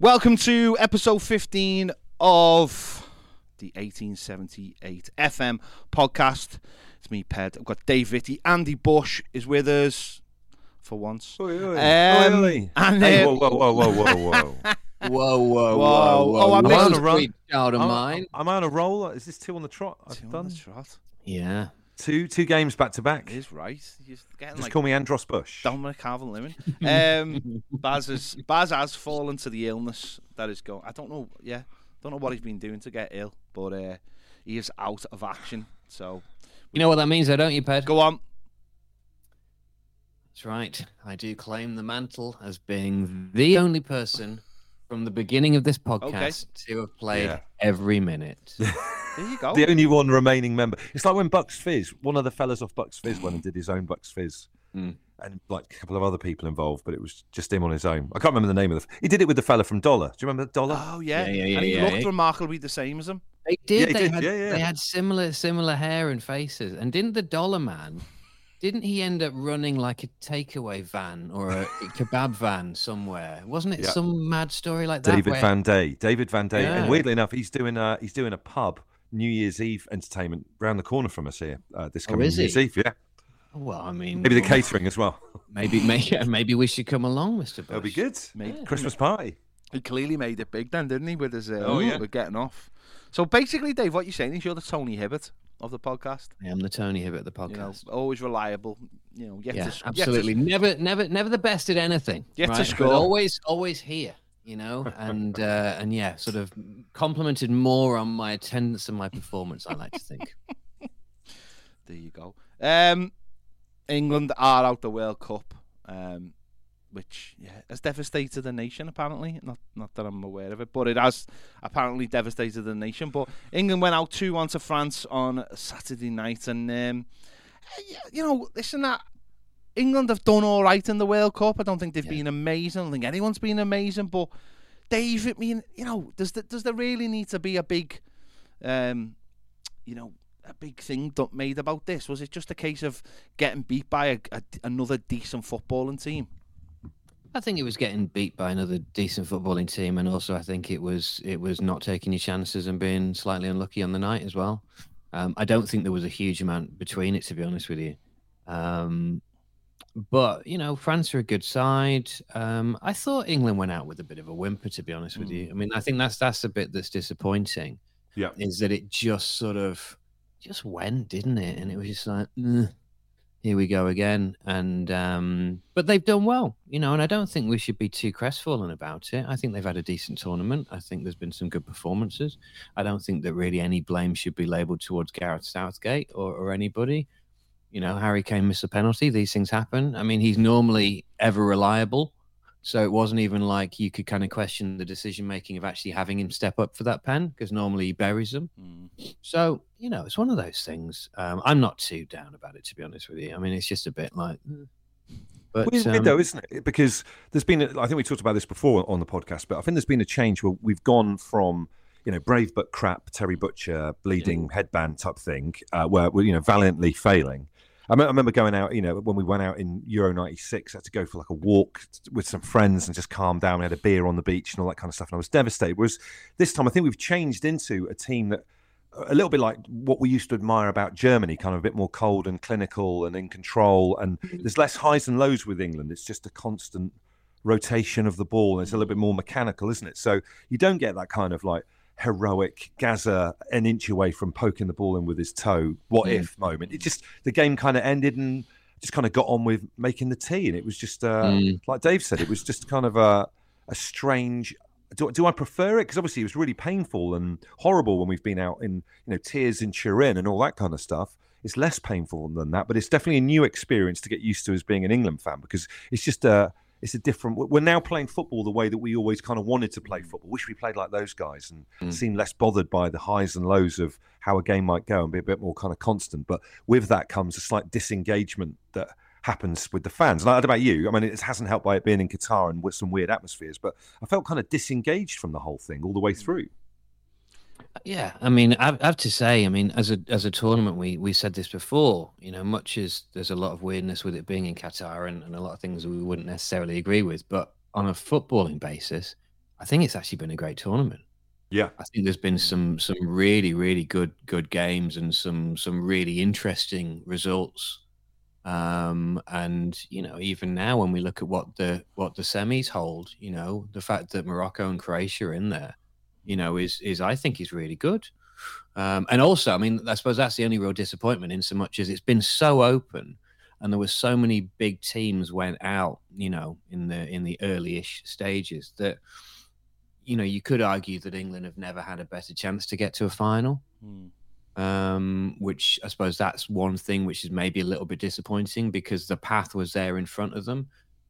Welcome to episode 15 of the 1878 FM podcast. It's me, Ped. I've got Dave Vitti. Andy Bush is with us for once. Oi, oi. Um, Oi, oi. and, Hey, uh, whoa, whoa, whoa, whoa, whoa, whoa. Whoa, whoa, Whoa. whoa, whoa! Oh, I Not missed a a run. sweet child of I'm, mine. I'm on a roll. Is this two on the trot? I've Two on done the trot. Yeah. Two two games back to back. It is right. You're getting Just like call me Andros Bush. Dominic Calvert-Lewin. Um, Baz, has, Baz has fallen to the illness that is going. I don't know. Yeah, don't know what he's been doing to get ill, but uh, he is out of action. So You know what that means, though, don't you, Ped? go on. That's right. I do claim the mantle as being the only person from the beginning of this podcast to have played Yeah. every minute. There you go. The only one remaining member. It's like when Bucks Fizz, one of the fellas off Bucks Fizz went and did his own Bucks Fizz. Mm. And like a couple of other people involved, but it was just him on his own. I can't remember the name of the. He did it with the fella from Dollar. Do you remember Dollar? Oh yeah, Yeah, yeah, yeah, and he yeah, looked yeah. remarkably the same as him. They did. Yeah, they did, had yeah, yeah. they had similar similar hair and faces. And didn't the Dollar Man? Didn't he end up running like a takeaway van or a kebab van somewhere? Wasn't it Yeah. some mad story like that? David where- Van Day. David Van Day. Yeah. And weirdly enough, he's doing a he's doing a pub New Year's Eve entertainment round the corner from us here. Uh, this Oh, coming is New Year's? Eve, yeah. Well, I mean, Maybe the well, catering as well. maybe, maybe, maybe we should come along, Mister. That'll be good. Made, Christmas party. He clearly made it big then, didn't he? With his uh, Oh, yeah. with getting off. So basically, Dave, what you're saying is you're the Tony Hibbert of the podcast. I am the Tony Hibbert of the You know, podcast. always reliable. You know, yet yeah, to, yet to- absolutely. Never, never, never the best at anything. Yet to right? score. But always, always here. You know, and uh, and yeah, sort of complimented more on my attendance and my performance. I like to think. There you go. Um, England are out the World Cup, um, which yeah has devastated the nation. Apparently, not not that I'm aware of it, but it has apparently devastated the nation. But England went out two one to France on Saturday night, and um, you know, listen, that England have done all right in the World Cup. I don't think they've Yeah. been amazing. I don't think anyone's been amazing, but Dave, I mean, you know, does the, does there really need to be a big, um, you know, a big thing made about this? Was it just a case of getting beat by a, a, another decent footballing team? I think it was getting beat by another decent footballing team, and also I think it was it was not taking your chances and being slightly unlucky on the night as well. Um, I don't think there was a huge amount between it, to be honest with you. Um, but you know, France are a good side. Um, I thought England went out with a bit of a whimper, to be honest with you. I mean, I think that's that's the bit that's disappointing. Yeah. is that it just sort of just went, didn't it? And it was just like, "Ugh, here we go again. And um, but they've done well, you know. And I don't think we should be too crestfallen about it. I think they've had a decent tournament. I think there's been some good performances. I don't think that really any blame should be labelled towards Gareth Southgate or, or anybody. You know, Harry Kane missed a penalty. These things happen. I mean, he's normally ever reliable. So it wasn't even like you could kind of question the decision making of actually having him step up for that pen because normally he buries them. So, you know, it's one of those things. Um, I'm not too down about it, to be honest with you. I mean, it's just a bit like. "Mm." But Weird, um, weird though, isn't it? Because there's been, a, I think we talked about this before on the podcast, but I think there's been a change where we've gone from, you know, brave but crap, Terry Butcher, bleeding headband type thing, uh, where we're, you know, valiantly failing. I, me- I remember going out, you know, when we went out in Euro 96, I had to go for like a walk with some friends and just calm down. We had a beer on the beach and all that kind of stuff. And I was devastated. Whereas this time, I think we've changed into a team that a little bit like what we used to admire about Germany, kind of a bit more cold and clinical and in control. And mm-hmm. there's less highs and lows with England. It's just a constant rotation of the ball. It's a little bit more mechanical, isn't it? So you don't get that kind of like heroic Gazza an inch away from poking the ball in with his toe. What Mm. if moment? It just the game kind of ended and just kind of got on with making the tea, and it was just uh, Mm. like Dave said, it was just kind of a a strange. Do, do I prefer it? Because obviously it was really painful and horrible when we've been out in you know tears in Turin and all that kind of stuff. It's less painful than that, but it's definitely a new experience to get used to as being an England fan because it's just a it's a different. We're now playing football the way that we always kind of wanted to play football. Wish we played like those guys and Mm. seemed less bothered by the highs and lows of how a game might go and be a bit more kind of constant. But with that comes a slight disengagement that happens with the fans. And I don't know about you. I mean, it hasn't helped by it being in Qatar and with some weird atmospheres, but I felt kind of disengaged from the whole thing all the way through. Yeah, I mean, I have to say, I mean, as a as a tournament, we we said this before. You know, much as there's a lot of weirdness with it being in Qatar and, and a lot of things we wouldn't necessarily agree with, but on a footballing basis, I think it's actually been a great tournament. Yeah, I think there's been some some really really good good games and some some really interesting results. Um, and you know, even now when we look at what the what the semis hold, you know, the fact that Morocco and Croatia are in there, you know, is is I think is really good. Um, and also, I mean, I suppose that's the only real disappointment in so much as it's been so open, and there were so many big teams went out, you know, in the in the early-ish stages that, you know, you could argue that England have never had a better chance to get to a final. Hmm. Um, which I suppose that's one thing which is maybe a little bit disappointing because the path was there in front of them,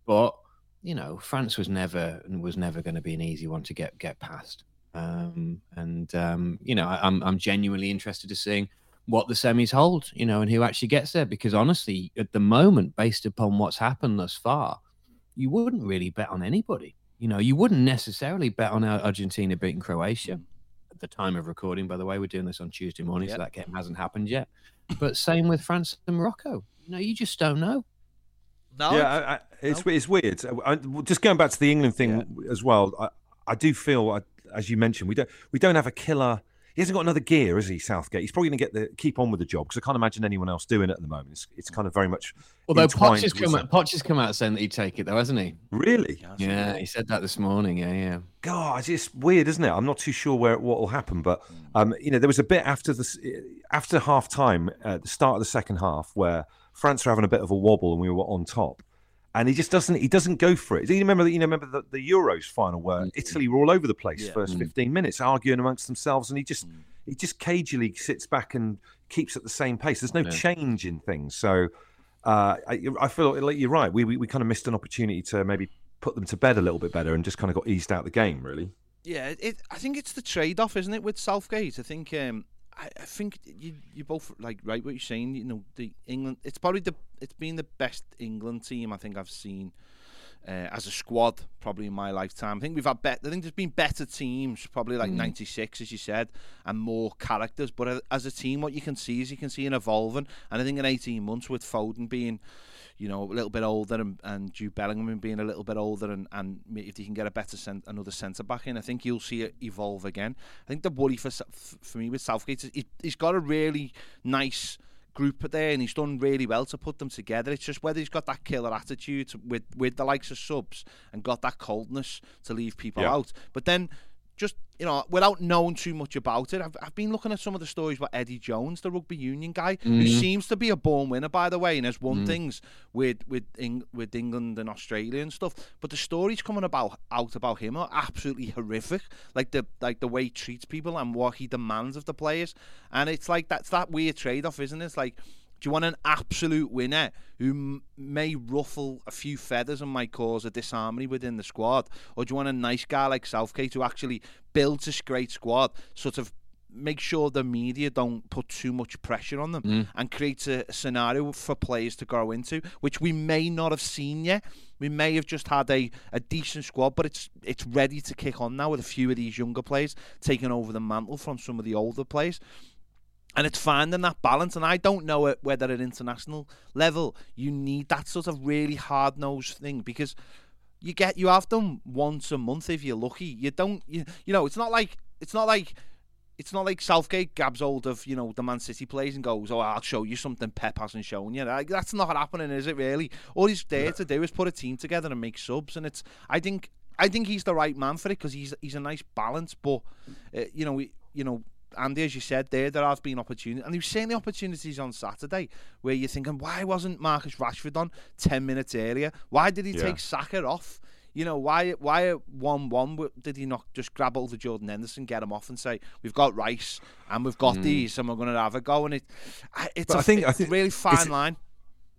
but you know, France was never was never going to be an easy one to get get past. Um, and um, you know, I, I'm I'm genuinely interested to seeing what the semis hold, you know, and who actually gets there. Because honestly, at the moment, based upon what's happened thus far, you wouldn't really bet on anybody. You know, you wouldn't necessarily bet on Argentina beating Croatia. At the time of recording, by the way, we're doing this on Tuesday morning, Yep. so that game hasn't happened yet. But same with France and Morocco. You know, you just don't know. No, yeah, I, I, it's it's weird. I, I- just going back to the England thing as well. I, I do feel, I, as you mentioned, we don't we don't have a killer. He hasn't got another gear, has he, Southgate? He's probably going to get the keep on with the job because I can't imagine anyone else doing it at the moment. It's, it's kind of very much Although entwined Poch has come out, Poch has come out saying that he'd take it though, hasn't he? really. Yeah, he said that this morning. Yeah, yeah. God, it's just weird, isn't it? I'm not too sure where what will happen, but um, you know, there was a bit after this after half time, at the start of the second half, where France were having a bit of a wobble and we were on top, and he just doesn't he doesn't go for it. Do you remember that? You know, remember the, the Euros final where Mm. Italy were all over the place Yeah. first Mm. 15 minutes, arguing amongst themselves, and he just Mm. he just cagily sits back and keeps at the same pace. There's no Yeah. change in things, so. Uh, I, I feel like you're right. We, we we kind of missed an opportunity to maybe put them to bed a little bit better and just kind of got eased out the game. Really, Yeah, it, I think it's the trade-off, isn't it, with Southgate? I think um, I, I think you you both like right what you're saying. You know, the England. It's probably the it's been the best England team I think I've seen uh, as a squad probably in my lifetime. I think we've had better. I think there's been better teams, probably like Mm. '96, as you said, and more characters. But as a team, what you can see is you can see an evolving. And I think in 18 months, with Foden being you know, a little bit older and, and Jude Bellingham being a little bit older and, and if you can get a better cent- another centre back in, I think you'll see it evolve again. I think the worry for for me with Southgate is he, he's got a really nice group there and he's done really well to put them together. It's just whether he's got that killer attitude with with the likes of subs and got that coldness to leave people Yeah. out. But then just you know, without knowing too much about it, I've, I've been looking at some of the stories about Eddie Jones, the rugby union guy, who Mhm. seems to be a born winner, by the way, and has won Mm. things with with Eng- with England and Australia and stuff. But the stories coming about out about him are absolutely horrific. Like the like the way he treats people and what he demands of the players, and it's like that's that weird trade off, isn't it? It's like. Do you want an absolute winner who m- may ruffle a few feathers and might cause a disharmony within the squad? Or do you want a nice guy like Southgate who actually builds this great squad, sort of make sure the media don't put too much pressure on them Mm. and creates a scenario for players to grow into, which we may not have seen yet. We may have just had a, a decent squad, but it's it's ready to kick on now with a few of these younger players taking over the mantle from some of the older players. And it's finding that balance, and I don't know it, whether at international level you need that sort of really hard nosed thing because you get you have them once a month if you're lucky. You don't, you, you know, it's not like it's not like it's not like Southgate grabs hold of you know the Man City players and goes, "Oh, I'll show you something Pep hasn't shown you." Like, that's not happening, is it? Really? All he's there to do is put a team together and make subs, and it's. I think I think he's the right man for it because he's he's a nice balance. But uh, you know, we, you know. Andy, as you said there, there have been opportunities, and he was saying the opportunities on Saturday where you're thinking, why wasn't Marcus Rashford on ten minutes earlier? Why did he Yeah. take Saka off? You know, why why at one one did he not just grab of Jordan Henderson, get him off, and say we've got Rice and we've got hmm. these, and we're going to have a go? And it, it's But a I think- I think a really fine it's- line.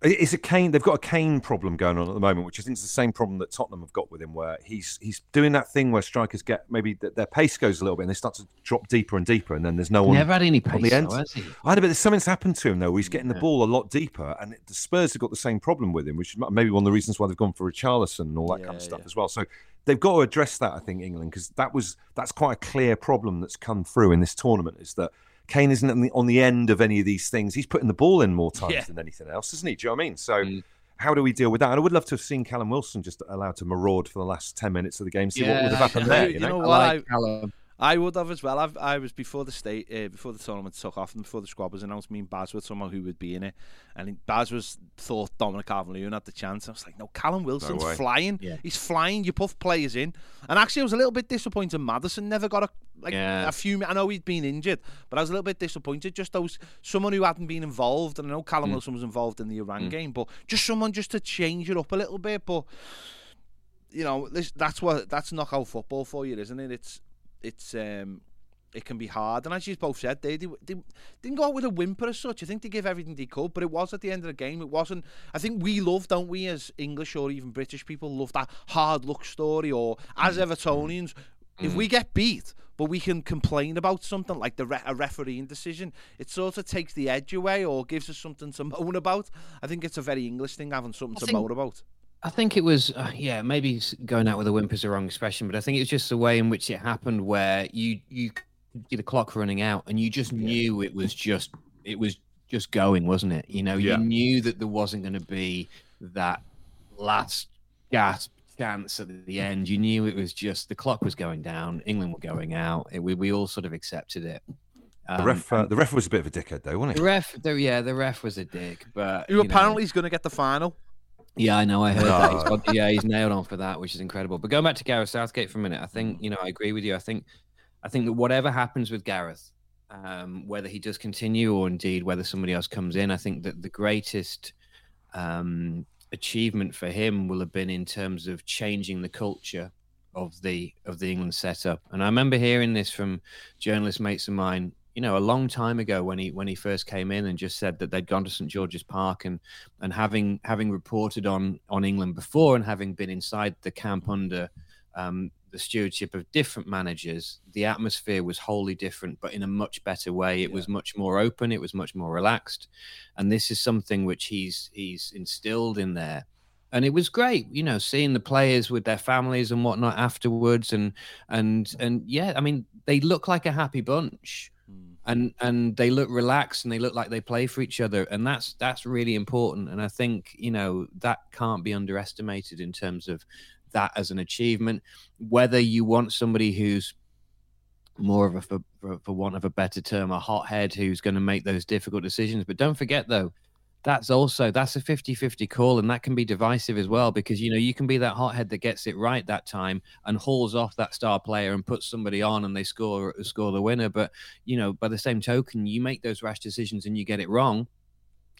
It's a Kane. They've got a Kane problem going on at the moment, which I think is the same problem that Tottenham have got with him, where he's he's doing that thing where strikers get maybe th- their pace goes a little bit and they start to drop deeper and deeper, and then there's no one. Never had any on the pace, end. though, has he? I know, but there's something's happened to him though. Where he's getting the ball a lot deeper, and the Spurs have got the same problem with him, which is maybe one of the reasons why they've gone for Richarlison and all that kind of stuff yeah. as well. So they've got to address that, I think, England, because that was that's quite a clear problem that's come through in this tournament. Is that Kane isn't on the, on the end of any of these things. He's putting the ball in more times Yeah. than anything else, isn't he? Do you know what I mean? So. Mm. how do we deal with that? And I would love to have seen Callum Wilson just allowed to maraud for the last ten minutes of the game, see what would have happened I- there. you You know, know I what, like I- Callum. I would have as well. I've, I was before the state, uh, before the tournament took off, and before the squad was announced. Me and Baz were someone who would be in it, and Baz was thought Dominic Calvert-Lewin had the chance. I was like, no, Callum Wilson's way. flying. Yeah. He's flying. You put players in, and actually, I was a little bit disappointed. Maddison never got a like Yeah. a few. I know he'd been injured, but I was a little bit disappointed. Just those someone who hadn't been involved, and I know Callum Wilson was involved in the Iran game, but just someone just to change it up a little bit. But you know, this, that's what that's knockout football for you, isn't it? It's it's um it can be hard. And as you both said, they, they, they didn't go out with a whimper as such. I think they gave everything they could, but it was at the end of the game. It wasn't. I think we love, don't we, as English or even British people, love that hard luck story. Or as Evertonians, if we get beat, but we can complain about something like the re- a refereeing decision, it sort of takes the edge away or gives us something to moan about. I think it's a very English thing having something I to moan about. I think it was, uh, yeah, maybe going out with a whimper is the wrong expression, but I think it was just the way in which it happened, where you you could see the clock running out, and you just knew it was just it was just going, wasn't it? You know, Yeah. you knew that there wasn't going to be that last gasp chance at the end. You knew it was just the clock was going down, England were going out. It, we we all sort of accepted it. the Um, ref, uh, the ref was a bit of a dickhead, though, wasn't the he? ref, the, yeah, the ref was a dick, but Who you know. apparently is going to get the final. Yeah, I know. I heard that. He's No. got, yeah, he's nailed on for that, which is incredible. But going back to Gareth Southgate for a minute, I think you know I agree with you. I think I think that whatever happens with Gareth, um, whether he does continue or indeed whether somebody else comes in, I think that the greatest um, achievement for him will have been in terms of changing the culture of the of the England setup. And I remember hearing this from journalist mates of mine, you know, a long time ago when he when he first came in and just said that they'd gone to St George's Park and and having having reported on on England before and having been inside the camp under um, the stewardship of different managers, the atmosphere was wholly different, but in a much better way. It was much more open. It was much more relaxed, and this is something which he's he's instilled in there. And it was great, you know, seeing the players with their families and whatnot afterwards, and and and yeah, I mean, they look like a happy bunch and and they look relaxed and they look like they play for each other. And that's that's really important. And i think you know that can't be underestimated in terms of that as an achievement. Whether you want somebody who's more of a for, for, want of a better term a hothead who's going to make those difficult decisions. But don't forget though that's also that's a 50-50 call and that can be divisive as well because you know you can be that hothead that gets it right that time and hauls off that star player and puts somebody on and they score score the winner. But you know by the same token you make those rash decisions and you get it wrong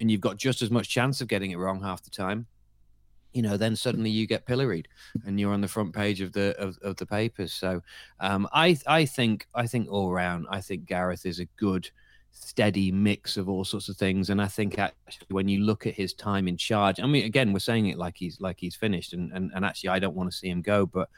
and you've got just as much chance of getting it wrong half the time you know then suddenly you get pilloried and you're on the front page of the of, of the papers. So um i i think i think all round i think gareth is a good steady mix of all sorts of things. And i think actually when you look at his time in charge i mean again we're saying it like he's like he's finished and and, and actually i don't want to see him go but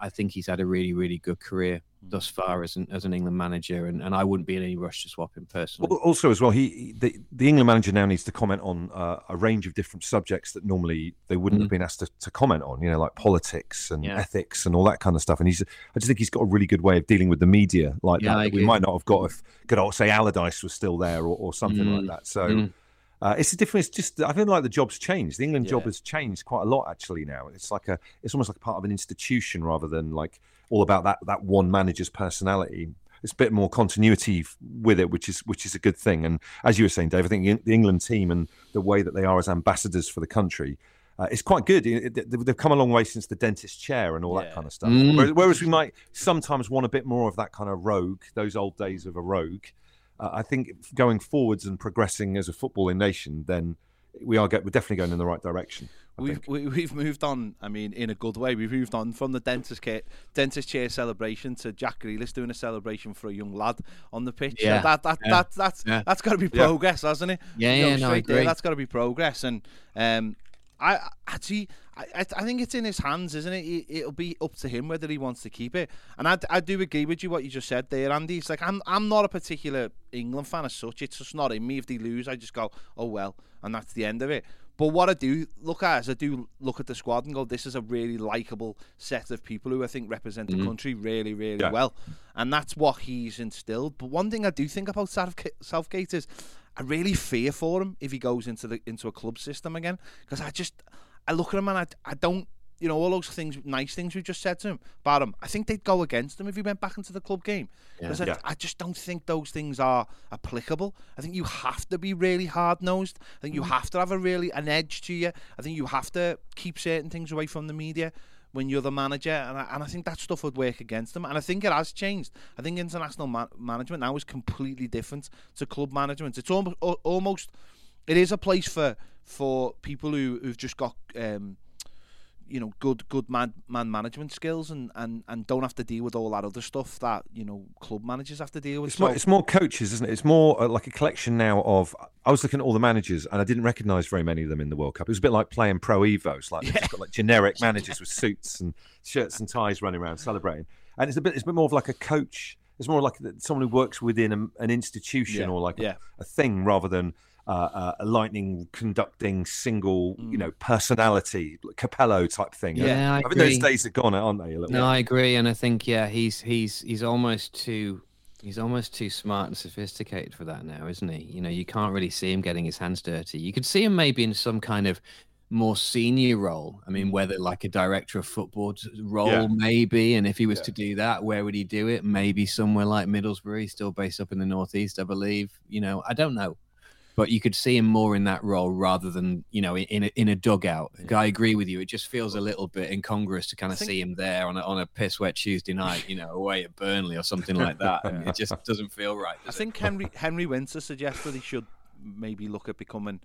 i think he's had a really really good career thus far as an as an england manager and, and i wouldn't be in any rush to swap him personally Al- Also, as well, he he- the, the England manager now needs to comment on uh, a range of different subjects that normally they wouldn't have been asked to, to comment on. You know, like politics and. Yeah. ethics and all that kind of stuff. And he's, I just think he's got a really good way of dealing with the media like Yeah, that. That we might not have got if good old say Allardyce was still there or, or something Mm. like that. So. Mm. Uh, it's a different. It's just. I feel like the job's changed. The England job has changed quite a lot actually. Now it's like a. It's almost like a part of an institution rather than like all about that that one manager's personality. It's a bit more continuity with it, which is which is a good thing. And as you were saying, Dave, I think the- the England team and the way that they are as ambassadors for the country. Uh, it's quite good. It- it- They've come a long way since the dentist chair and all that kind of stuff. Mm. Whereas, whereas we might sometimes want a bit more of that kind of rogue, those old days of a rogue. Uh, I think going forwards and progressing as a footballing nation, then we are get, we're definitely going in the right direction. I We've think. we, we've moved on. I mean, in a good way. We've moved on from the dentist care, dentist chair celebration to Jack Grealish doing a celebration for a young lad on the pitch. So Yeah, that that yeah, that that's yeah. that's got to be Yeah. progress, hasn't it? Yeah, You know, yeah, no, I straight there, agree. that's got to be progress. And um, I I- actually. I, I I think it's in his hands, isn't it? it? It'll be up to him whether he wants to keep it. And I, I do agree with you what you just said there, Andy. It's like I'm I'm not a particular England fan as such. It's just not in me. If they lose, I just go, oh well, and that's the end of it. But what I do look at is I do look at the squad and go, this is a really likable set of people who I think represent the mm-hmm. country really, really Yeah. well. And that's what he's instilled. But one thing I do think about Southgate, Southgate is I really fear for him if he goes into the into a club system again because I just I look at him and I, I don't you know all those things nice things we just said to him about him I think they'd go against him if he went back into the club game because Yeah. I, I just don't think those things are applicable I think you have to be really hard nosed I think you mm-hmm. have to have a really an edge to you I think you have to keep certain things away from the media when you're the manager, and I, and I think that stuff would work against them. And I think it has changed. I think international ma- management now is completely different to club management. It's almost almost it is a place for for people who who've just got um, you know good good man man management skills and, and and don't have to deal with all that other stuff that you know club managers have to deal with. It's more, it's more coaches, isn't it? It's more uh, like a collection now of. I was looking at all the managers, and I didn't recognise very many of them in the World Cup. It was a bit like playing Pro Evos, like just got like generic managers with suits and shirts and ties running around celebrating. And it's a bit, it's a bit more of like a coach. It's more like someone who works within a, an institution Yeah, or like yeah. a, a thing rather than uh, uh, a lightning conducting single, you know, personality, Capello type thing. Mm. Yeah, I I think those days are gone, aren't they? A little No, bit? I agree, and I think yeah, he's he's he's almost too he's almost too smart and sophisticated for that now, isn't he? You know, you can't really see him getting his hands dirty. You could see him maybe in some kind of more senior role. I mean, whether like a director of football role, Yeah. maybe, and if he was Yeah. to do that, where would he do it? Maybe somewhere like Middlesbrough, still based up in the northeast, I believe. You know, I don't know. But you could see him more in that role rather than you know in a, in a dugout. I agree with you. It just feels a little bit incongruous to kind of think- see him there on a, on a piss wet Tuesday night, you know, away at Burnley or something like that. And it just doesn't feel right. I does it? think Henry Henry Winter suggested he should maybe look at becoming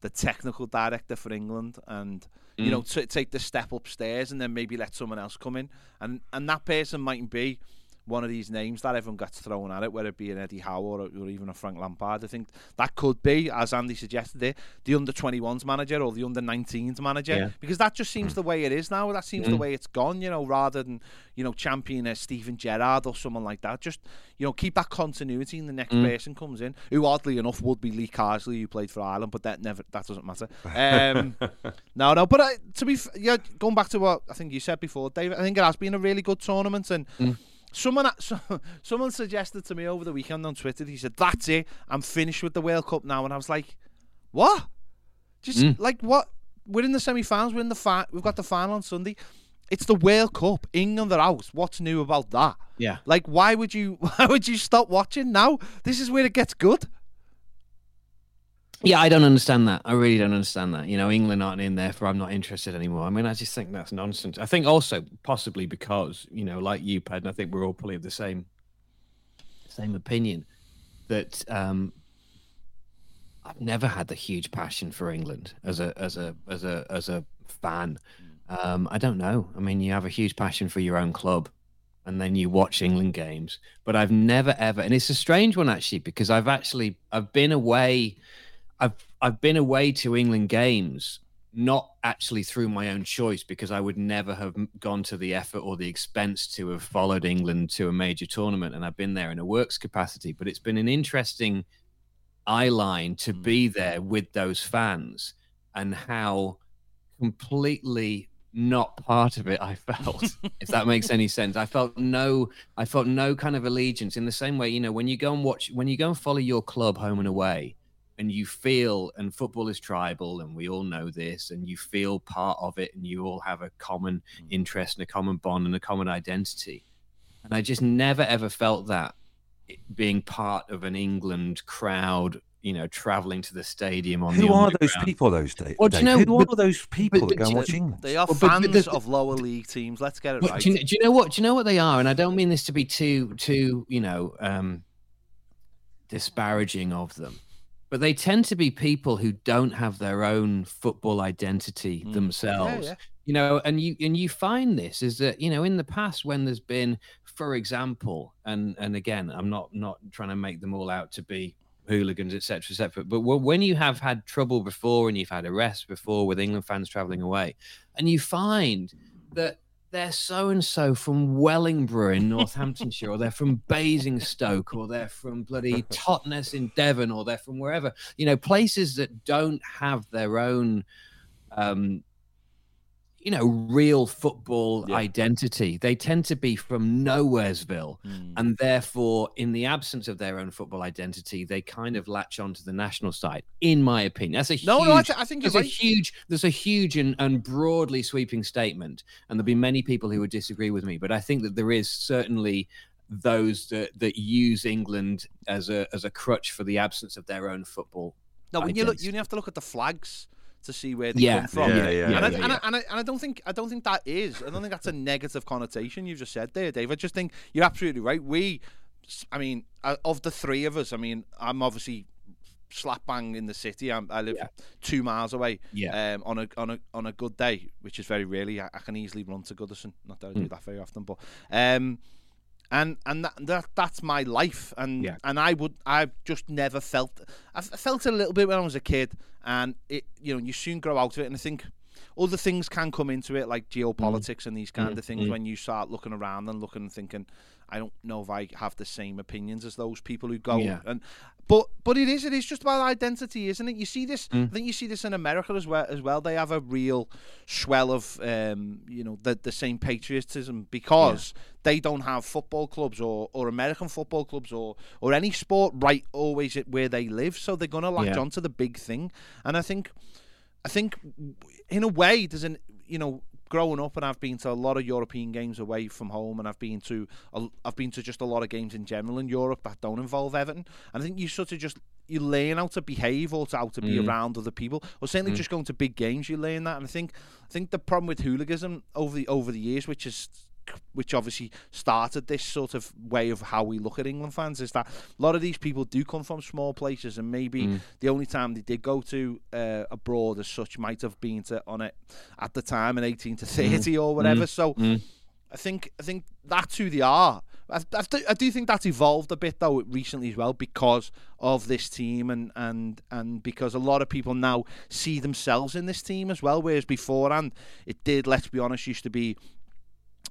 the technical director for England and you mm. know t- take the step upstairs and then maybe let someone else come in and and that person mightn't be one of these names that everyone gets thrown at it, whether it be an Eddie Howe or, or even a Frank Lampard. I think that could be, as Andy suggested there, the under 21s manager or the under 19s manager, Yeah. because that just seems the way it is now. That seems the Mm. way it's gone, you know, rather than, you know, champion a Steven Gerrard or someone like that. Just, you know, keep that continuity and the next Mm. person comes in, who oddly enough would be Lee Carsley, who played for Ireland, but that never, that doesn't matter. Um, no, no, but I, to be, f- yeah, going back to what I think you said before, David, I think it has been a really good tournament and. Someone, so, someone suggested to me over the weekend on Twitter. He said, "That's it. I'm finished with the World Cup now." And I was like, "What? Just Mm. like what? We're in the semi-finals. We're in the fi- We've got the final on Sunday. It's the World Cup. England are out. What's new about that? Yeah. Like, why would you? Why would you stop watching now? This is where it gets good. Yeah, I don't understand that. I really don't understand that. You know, England aren't in there for I'm not interested anymore. I mean, I just think that's nonsense. I think also possibly because, you know, like you, Ped, and I think we're all probably of the same same opinion that um I've never had the huge passion for England as a as a as a as a fan. Um, I don't know. I mean, you have a huge passion for your own club, and then you watch England games. But I've never ever, and it's a strange one actually because I've actually I've been away. I've I've been away to England games, not actually through my own choice, because I would never have gone to the effort or the expense to have followed England to a major tournament, and I've been there in a works capacity. But it's been an interesting eye line to hmm. be there with those fans and how completely not part of it I felt if that makes any sense I felt no I felt no kind of allegiance in the same way you know when you go and watch when you go and follow your club home and away and you feel and football is tribal and we all know this and you feel part of it and you all have a common interest and a common bond and a common identity and I just never ever felt that being part of an England crowd you know traveling to the stadium on Who the are those people? Those days. Well, do you know- who but- are those people but- that go and watch England? They are Well, but- but fans the- of lower league teams. Let's get it right. do, you, do you know what? Do you know what they are? And I don't mean this to be too, too, you know, um, disparaging of them, but they tend to be people who don't have their own football identity Mm. themselves. Yeah, yeah. You know, and you and you find this is that you know in the past when there's been, for example, and and again, I'm not not trying to make them all out to be hooligans, etc., etc. But wh- when you have had trouble before and you've had arrests before with England fans traveling away, and you find that they're so and so from Wellingborough in Northamptonshire, or they're from Basingstoke, or they're from bloody Totnes in Devon, or they're from wherever, you know, places that don't have their own, um, you know, real football Yeah. identity. They tend to be from nowheresville. Mm. And therefore, in the absence of their own football identity, they kind of latch onto the national side, in my opinion. That's a No, huge, no, I, th- I think there's a huge, there's a huge and, and broadly sweeping statement, and there'll be many people who would disagree with me. But I think that there is certainly those that, that use England as a as a crutch for the absence of their own football. No, when you look, you have to look at the flags to see where they Yeah. come from. Yeah, yeah, and, I, yeah, and, I, and, I, and I don't think I don't think that is. I don't think that's a negative connotation you've just said there, Dave. I just think you're absolutely right. We, I mean, uh, of the three of us, I mean, I'm obviously slap bang in the city. I'm, I live Yeah. two miles away. Yeah. Um, on a on a on a good day, which is very rarely, I, I can easily run to Goodison. Not that I do Mm. that very often, but um, and and that, that that's my life. And Yeah. and I would I've just never felt I felt it a little bit when I was a kid. And it you know you soon grow out of it. And I think other things can come into it like geopolitics and these kind Mm, of things mm. when you start looking around and looking and thinking I don't know if I have the same opinions as those people who go Yeah. and but but it is it is just about identity isn't it you see this Mm. I think you see this in America as well as well they have a real swell of um you know the the same patriotism because they don't have football clubs or, or American football clubs or or any sport right always at where they live so they're going to latch Yeah. on to the big thing and I think I think in a way there's an you know growing up and I've been to a lot of European games away from home and I've been to a, I've been to just a lot of games in general in Europe that don't involve Everton and I think you sort of just you learn how to behave or to how to be Mm. around other people or certainly Mm. just going to big games you learn that and I think I think the problem with hooliganism over the over the years which is which obviously started this sort of way of how we look at England fans is that a lot of these people do come from small places and maybe Mm. the only time they did go to uh, abroad as such might have been to on it at the time in 18 to 30 or whatever so Mm. I think I think that's who they are I, I, do, I do think that's evolved a bit though recently as well because of this team and and and because a lot of people now see themselves in this team as well whereas beforehand it did let's be honest used to be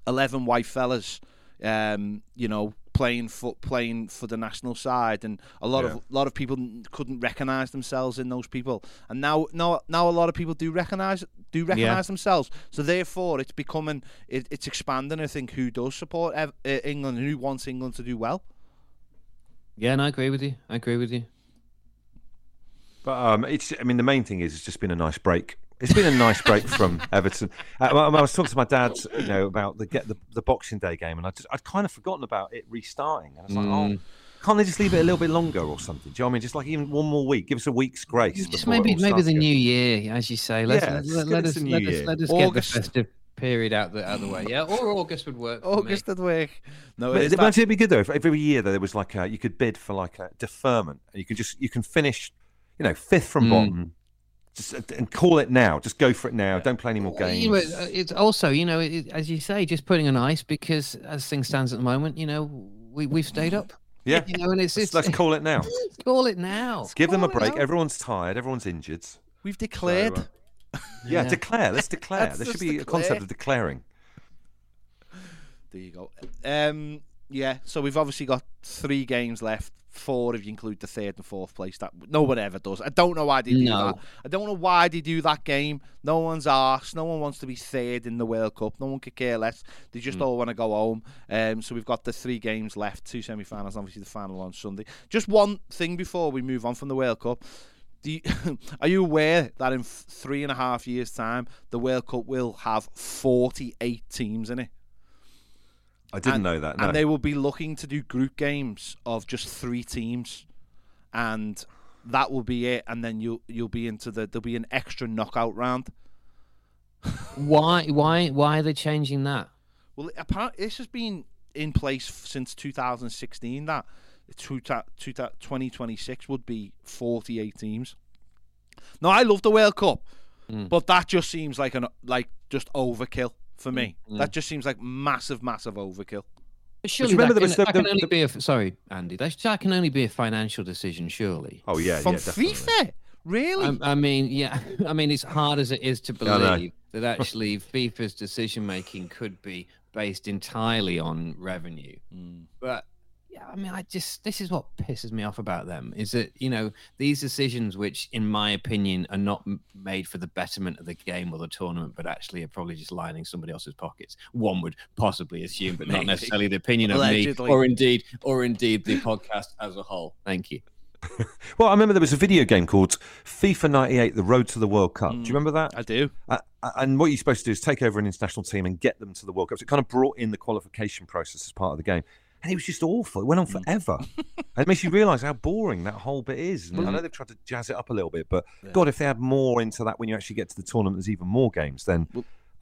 11 white fellas um you know playing for playing for the national side and a lot Yeah. of lot of people couldn't recognize themselves in those people and now now now a lot of people do recognize do recognize themselves so therefore it's becoming it, it's expanding i think who does support Ev- uh, england and who wants england to do well Yeah, and I agree with you. I agree with you. But um, it's. I mean, the main thing is it's just been a nice break. It's been a nice break from Everton. Uh, I, I was talking to my dad, you know, about the get the, the Boxing Day game, and I just I'd kind of forgotten about it restarting. And I was like, Mm. oh, can't they just leave it a little bit longer or something? Do you know what I mean? Just like even one more week, give us a week's grace. Just before it maybe all maybe the again. new year, as you say. Let's, Yeah, let, just let, get let us us the new let us year. let us get the August. festive period out the out the way. Yeah, or August would work. for august would work no But it is it, that- would be good though if every year though, there was like a, you could bid for like a deferment. and You can just you can finish, you know, fifth from Mm. bottom, just uh, and call it now. Just go for it now. Don't play any more games. You know, uh, it's also, you know, it, as you say, just putting on ice because as things stands at the moment, you know, we we've stayed up. yeah, You know, and it's, let's, it's let's call it now. call it now. Let's give them a break. now. Everyone's tired. Everyone's injured. we've declared So, uh, yeah, Yeah. declare. Let's declare. There should just be a concept of declaring. There you go. Um, yeah, so we've obviously got three games left. Four if you include the third and fourth place. That no one ever does. I don't know why they do No. that. I don't know why they do that game. No one's asked. No one wants to be third in the World Cup. No one could care less. They just all want to go home. Um, so we've got the three games left, two semi-finals, obviously the final on Sunday. Just one thing before we move on from the World Cup. Do you, are you aware that in three and a half years' time, the World Cup will have 48 teams in it? I didn't And- know that. No. And they will be looking to do group games of just three teams, and that will be it. And then you'll you'll be into the there'll be an extra knockout round. Why why why are they changing that? Well, apparently this has been in place since 2016. That two ta- two ta- 2026 would be 48 teams. Now I love the World Cup, Mm. but that just seems like an like just overkill for me. Mm. That just seems like massive, massive overkill. But Surely remember that, can, that can the- only the- be a sorry, Andy. That, that can only be a financial decision, surely. oh yeah, From yeah, definitely. FIFA, really? I, I mean, yeah. I mean, it's hard as it is to I know. believe that actually FIFA's decision making could be based entirely on revenue. Mm. But yeah, I mean, I just this is what pisses me off about them is that you know these decisions, which in my opinion are not made for the betterment of the game or the tournament, but actually are probably just lining somebody else's pockets. One would possibly assume, but not necessarily the opinion of Allegedly. me, or indeed, or indeed the podcast as a whole. Thank you. Well, I remember there was a video game called FIFA 98: The Road to the World Cup. Do you remember that? I do. Uh, and what you're supposed to do is take over an international team and get them to the World Cup. So it kind of brought in the qualification process as part of the game. And it was just awful. It went on hmm. forever. and it makes you realise how boring that whole bit is. And I hmm. know they've tried to jazz it up a little bit, but God, if they had more into that when you actually get to the tournament, there's even more games, then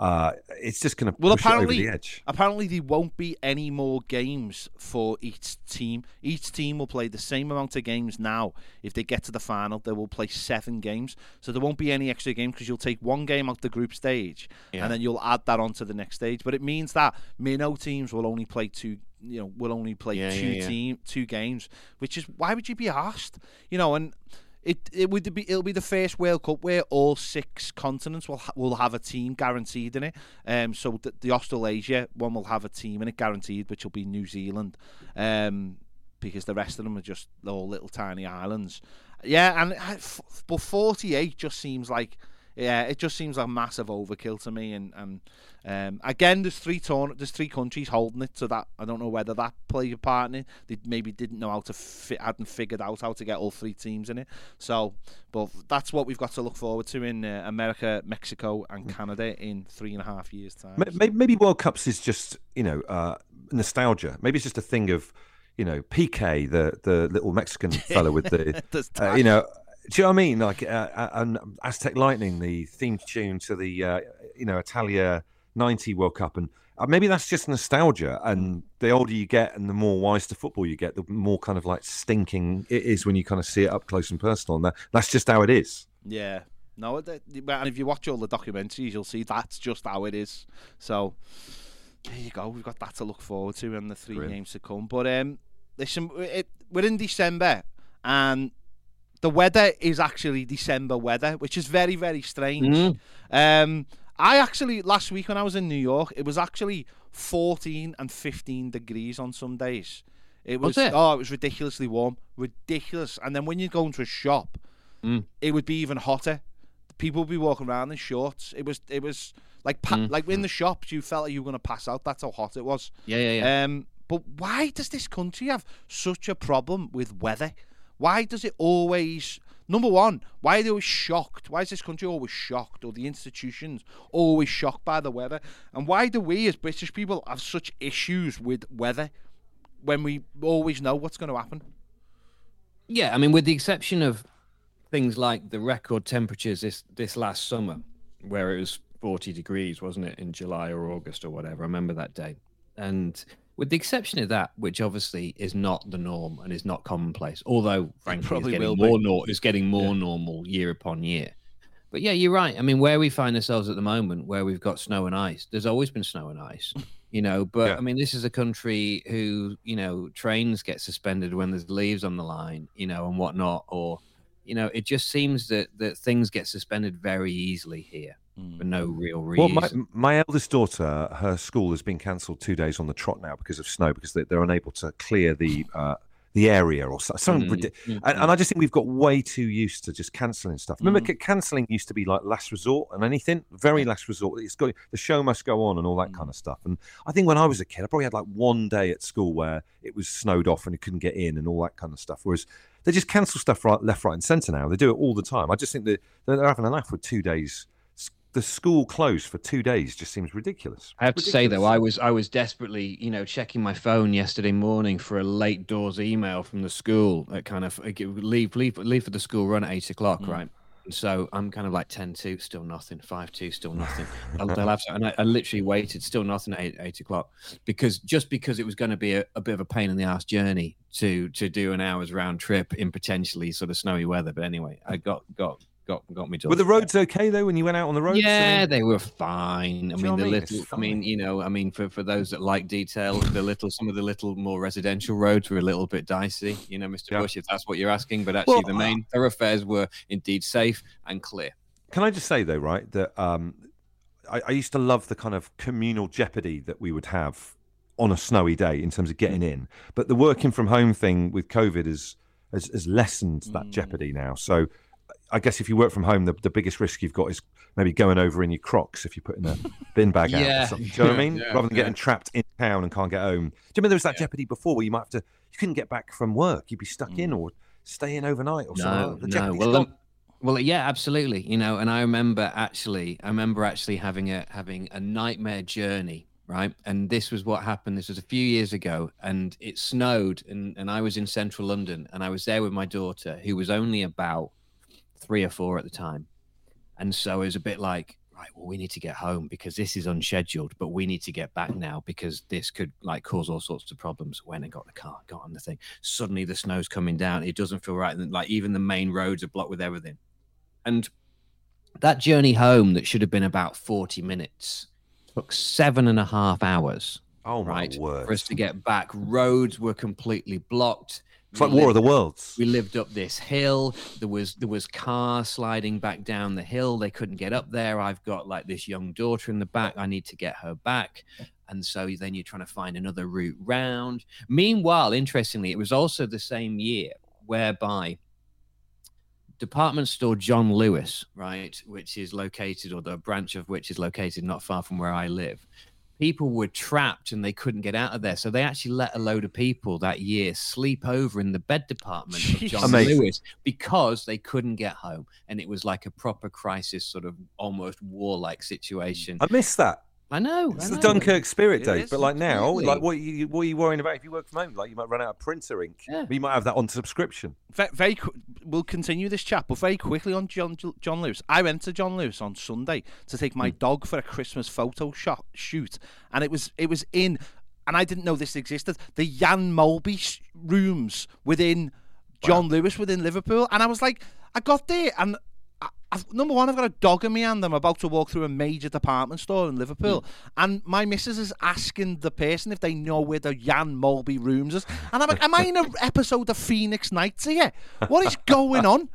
uh, it's just going to Well, push it over apparently, the edge. apparently there won't be any more games for each team. Each team will play the same amount of games now. If they get to the final, they will play seven games. So there won't be any extra games because you'll take one game out the group stage Yeah. and then you'll add that onto the next stage. But it means that minnow teams will only play two. You know, will only play Yeah, two yeah, yeah. team two games, which is why would you be asked? You know, and it it would be it'll be the first World Cup where all six continents will ha- will have a team guaranteed in it. Um, so the, the Australasia one will have a team in it guaranteed, which will be New Zealand. Um, because the rest of them are just all little tiny islands. Yeah, and but forty eight just seems like. Yeah, it just seems like massive overkill to me, and and um, again, there's three tourn- there's three countries holding it, so that I don't know whether that played a part in it. They maybe didn't know how to fit, hadn't figured out how to get all three teams in it. So, but that's what we've got to look forward to in uh, America, Mexico, and Canada in three and a half years' time. Ma- may- Maybe World Cups is just you know uh, nostalgia. Maybe it's just a thing of you know Pique, the the little Mexican fella with the uh, you know. Do you know what I mean? Like uh, uh, and Aztec Lightning, the theme tune to the uh, you know Italia '90 World Cup, and uh, maybe that's just nostalgia. And the older you get, and the more wise to football you get, the more kind of like stinking it is when you kind of see it up close and personal. And that, that's just how it is. Yeah. No, and if you watch all the documentaries, you'll see that's just how it is. So there you go. We've got that to look forward to in the three Brilliant. games to come. But um, listen, it, we're in December, and the weather is actually December weather, which is very, very strange. Mm. Um, I actually last week when I was in New York, it was actually 14 and 15 degrees on some days. It was, Was it? oh, it was ridiculously warm, ridiculous. And then when you go into a shop, Mm. it would be even hotter. People would be walking around in shorts. It was, it was like, pa- Mm. like in the shops, you felt like you were going to pass out. That's how hot it was. Yeah, yeah, yeah. Um, but why does this country have such a problem with weather? Why does it always? Number one, why are they always shocked? Why is this country always shocked, or the institutions always shocked by the weather? And why do we, as British people, have such issues with weather when we always know what's going to happen? Yeah, I mean, with the exception of things like the record temperatures this this last summer, where it was 40 degrees, wasn't it, in July or August or whatever? I remember that day. And with the exception of that, which obviously is not the norm and is not commonplace, although frankly probably getting be. more nor- is getting more normal year upon year. But yeah, you're right. I mean, where we find ourselves at the moment, where we've got snow and ice, there's always been snow and ice, you know. But Yeah. I mean, this is a country who, you know, trains get suspended when there's leaves on the line, you know, and whatnot, or, you know, it just seems that that things get suspended very easily here for no real reason. Well, my, my eldest daughter, her school has been cancelled two days on the trot now because of snow, because they, they're unable to clear the uh, the area or something. Mm, ridic- mm, And, and I just think we've got way too used to just cancelling stuff. Remember, ca- cancelling used to be like last resort and anything, very last resort. It's got the show must go on and all that kind of stuff. And I think when I was a kid, I probably had like one day at school where it was snowed off and you couldn't get in and all that kind of stuff. Whereas they just cancel stuff right, left, right, and centre now. They do it all the time. I just think that they're having a laugh with two days. The school closed for two days just seems ridiculous. I have to say though, I was I was desperately, you know, checking my phone yesterday morning for a late doors email from the school that kind of like, it would leave leave leave for the school run at eight o'clock, hmm. right? And so I'm kind of like 10 2, still nothing, 5 2, still nothing. I'll, they'll have to, and I, I literally waited, still nothing at 8, 8 o'clock because just because it was going to be a, a bit of a pain in the ass journey to to do an hour's round trip in potentially sort of snowy weather. But anyway, I got got got got me. Were the roads okay though when you went out on the roads? I Yeah, mean- they were fine. I Do you know mean, the mean? Little. I mean, you know, I mean, for for those that like detail, the little, some of the little more residential roads were a little bit dicey. You know, Mr. Yeah. Bush, if that's what you're asking. But actually, Well, the main thoroughfares were indeed safe and clear. Can I just say though, right, that um, I, I used to love the kind of communal jeopardy that we would have on a snowy day in terms of getting in. But the working from home thing with COVID has has, has lessened that Mm. jeopardy now. So I guess if you work from home, the, the biggest risk you've got is maybe going over in your Crocs if you're putting a bin bag out. Yeah. Or something. Do you know what I mean? Yeah, Rather than yeah. getting trapped in town and can't get home. Do you remember there was that Yeah. jeopardy before where you might have to you couldn't get back from work, you'd be stuck in or stay in overnight or something. No, like that. The no. Well, um, well, yeah, absolutely. You know, and I remember actually, I remember actually having a having a nightmare journey, right? And this was what happened. This was a few years ago, and it snowed, and and I was in central London, and I was there with my daughter, who was only about three or four at the time, and so it was a bit like. Right, well, we need to get home because this is unscheduled, but we need to get back now because this could like cause all sorts of problems. When I got the car, got on the thing, suddenly the snow's coming down. It doesn't feel right. And like even the main roads are blocked with everything. And that journey home that should have been about 40 minutes took seven and a half hours, oh my right? word. For us to get back. Roads were completely blocked. It's like We War of the Worlds. we lived up this hill. There was there was cars sliding back down the hill. They couldn't get up there. I've got like this young daughter in the back. I need to get her back. And so then you're trying to find another route round. Meanwhile interestingly it was also the same year whereby department store john lewis right which is located or the branch of which is located not far from where i live people were trapped and they couldn't get out of there. So they actually let a load of people that year sleep over in the bed department of John Amazing. Lewis because they couldn't get home. And it was like a proper crisis, sort of almost warlike situation. I missed that. I know. It's I the. Dunkirk spirit, It Dave. But like now, absolutely. like what are you what are you worrying about if you work from home? Like you might run out of printer ink. Yeah. But you might have that on subscription. Very, very qu- we'll continue this chat, but very quickly on John John Lewis. I went to John Lewis on Sunday to take my hmm. dog for a Christmas photo shot shoot, and it was it was in, and I didn't know this existed. The Jan Molby rooms within John Lewis within Liverpool, and I was like, I got there and. I- I've, number one, I've got a dog in my hand. I'm about to walk through a major department store in Liverpool, mm. and my missus is asking the person if they know where the Jan Molby rooms is. And I'm like, "Am I in an episode of Phoenix Nights here? What is going on?"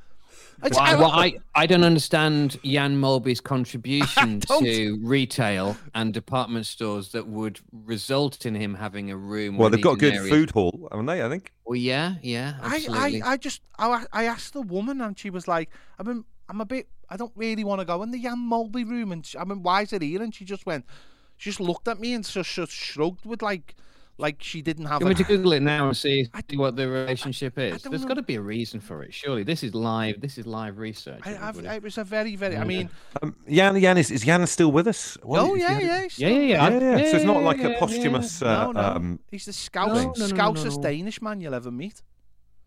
It's- Well, I, I- well, I, I don't understand Jan Molby's contribution to retail and department stores that would result in him having a room. Well, they've got a good areas- food hall, haven't they? I think. Well, yeah, yeah, I, absolutely. I, I just, I, I asked the woman, and she was like, "I mean, I'm a bit, I don't really want to go in the Jan Molby room." And she, I mean, why is it here? And she just went, she just looked at me and just, just shrugged with like, like she didn't have. Can we a- to Google it now and see, I what the relationship is? don't There's know. got to be a reason for it. Surely this is live. This is live research. I, I've, it was a very, very. I mean, Um, Jan, Jan is, is Jan still with us? What oh yeah, Jan- yeah, he's yeah, still- yeah, yeah, Yeah, yeah. So it's not like yeah, a yeah. posthumous. No, Uh, no. um, He's the No, scousest, no, no, no, no. Danish man you'll ever meet.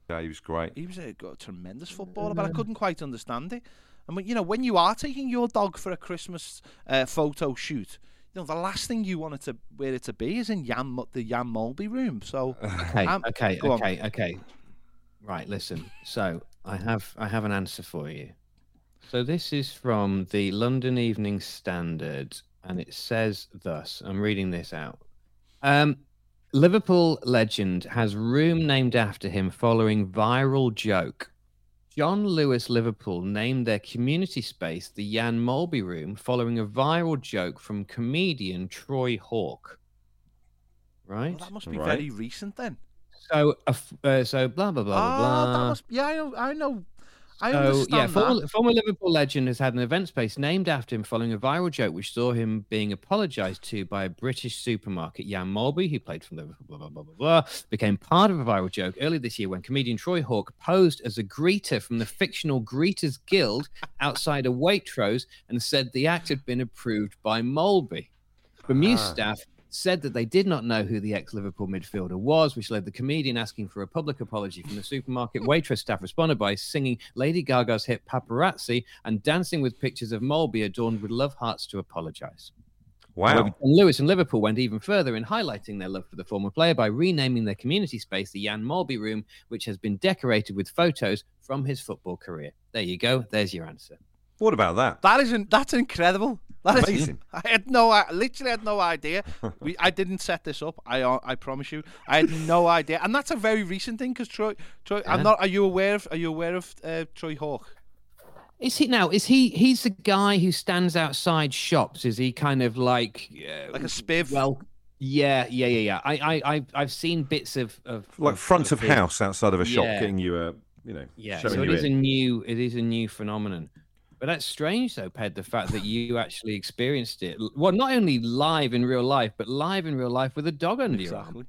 Yeah, he was great. He was a, got a tremendous footballer, but I couldn't quite understand it. I mean, you know, when you are taking your dog for a Christmas uh, photo shoot, you know, the last thing you want it to where it to be is in Jan, the Jan Molby room. So, Okay, Um, okay, on. okay, okay. Right, listen. So I have I have an answer for you. So this is from the London Evening Standard, and it says thus. I'm reading this out. Um, Liverpool legend has room named after him following viral joke. John Lewis Liverpool named their community space the Jan Molby Room following a viral joke from comedian Troy Hawke. Right? well, that must be Right. very recent then. So, uh, so blah blah blah blah. Ah, that blah. must, yeah, I know, I know, I understand yeah, that. former, former Liverpool legend has had an event space named after him following a viral joke which saw him being apologised to by a British supermarket. Jan Molby, who played for Liverpool, blah, blah, blah, blah, blah, became part of a viral joke earlier this year when comedian Troy Hawke posed as a greeter from the fictional Greeters Guild outside a Waitrose and said the act had been approved by Molby. Bemused Ah. staff said that they did not know who the ex-Liverpool midfielder was, which led the comedian asking for a public apology from the supermarket. Waitrose staff responded by singing Lady Gaga's hit "Paparazzi" and dancing with pictures of Molby adorned with love hearts to apologise. Wow. John Lewis and Liverpool went even further in highlighting their love for the former player by renaming their community space the Jan Molby Room, which has been decorated with photos from his football career. There you go. There's your answer. What about that? That isn't. That's incredible. That is Amazing. I had no. I literally had no idea. We. I didn't set this up. I. uh, I promise you. I had no idea. And that's a very recent thing because Troy. Troy. I'm not. Are you aware of? Are you aware of uh, Troy Hawke? Is he now? Is he? He's the guy who stands outside shops. Is he kind of like uh, Like a spiv? Well, Yeah, yeah, yeah, yeah. I, I, I I've seen bits of of Like front of it. house outside of a shop, Yeah. getting you a, you know, Yeah, showing so it you is a new it is a new phenomenon. But that's strange though, Ped, the fact that you actually experienced it. Well, not only live in real life, but live in real life with a dog under your arm. Exactly.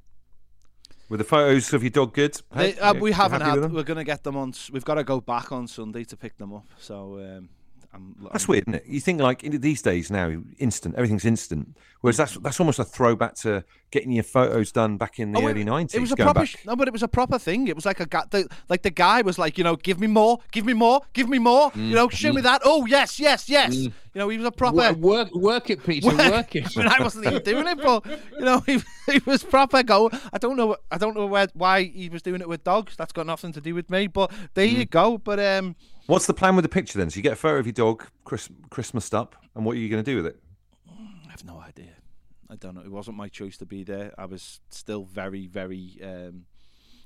With the photos of your dog good? They, uh, you- we haven't had. We're gonna get them on. We've got to go back on Sunday to pick them up. So um, I'm, That's I'm- weird, isn't it? You think like in these days now, instant, everything's instant. Whereas that's that's almost a throwback to getting your photos done back in the Oh, early nineties. It was a proper back. no, but it was a proper thing. It was like a guy, the, like the guy was like, you know, give me more, give me more, give me more. Mm. You know, show me that. Oh yes, yes, yes. Mm. You know, he was a proper. Work, work, work it, Peter. Work it. I mean, I wasn't even doing it, but you know, he, he was proper go. I don't know. I don't know where why he was doing it with dogs. That's got nothing to do with me. But there mm. you go. But um, What's the plan with the picture then? So you get a photo of your dog, Chris, Christmased up, and what are you going to do with it? I have no idea. I don't know. It wasn't my choice to be there. I was still very, very um,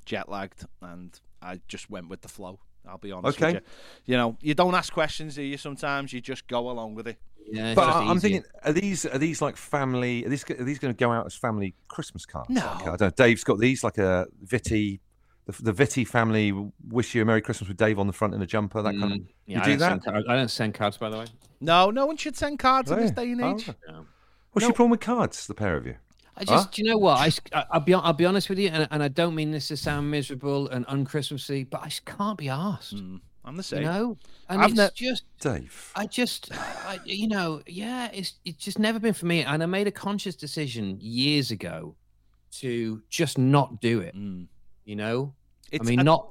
jet lagged, and I just went with the flow. I'll be honest Okay. with you. You know, you don't ask questions, do you? Sometimes you just go along with it. Yeah, But I- I'm easier. thinking, are these are these like family? Are these are these going to go out as family Christmas cards? No. Like, I don't know. Dave's got these like a Vitty, the, the Vitty family wish you a Merry Christmas with Dave on the front in a jumper. That kind of. Mm, yeah, you I do don't that? Send, cards- I don't send cards, by the way. No, no one should send cards in this Oh, day and age. oh. No. What's No. your problem with cards? The pair of you. I just, do you know what? I, s- I- I'll be, I'll be honest with you, and, and I don't mean this to sound miserable and unchristmassy, but I just can't be asked. Mm, I'm the You same. know, and I've it's ne- just, Dave. I just, I, you know, yeah, it's it's just never been for me, and I made a conscious decision years ago to just not do it. Mm. You know, It's, I mean, I- not.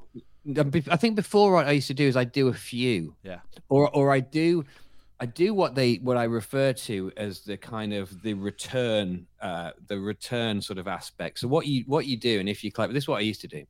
I think before what I used to do is I do a few, Yeah. or or I do, I do what they what I refer to as the kind of the return, uh, the return sort of aspect. So what you what you do, and if you clever, this is what I used to do,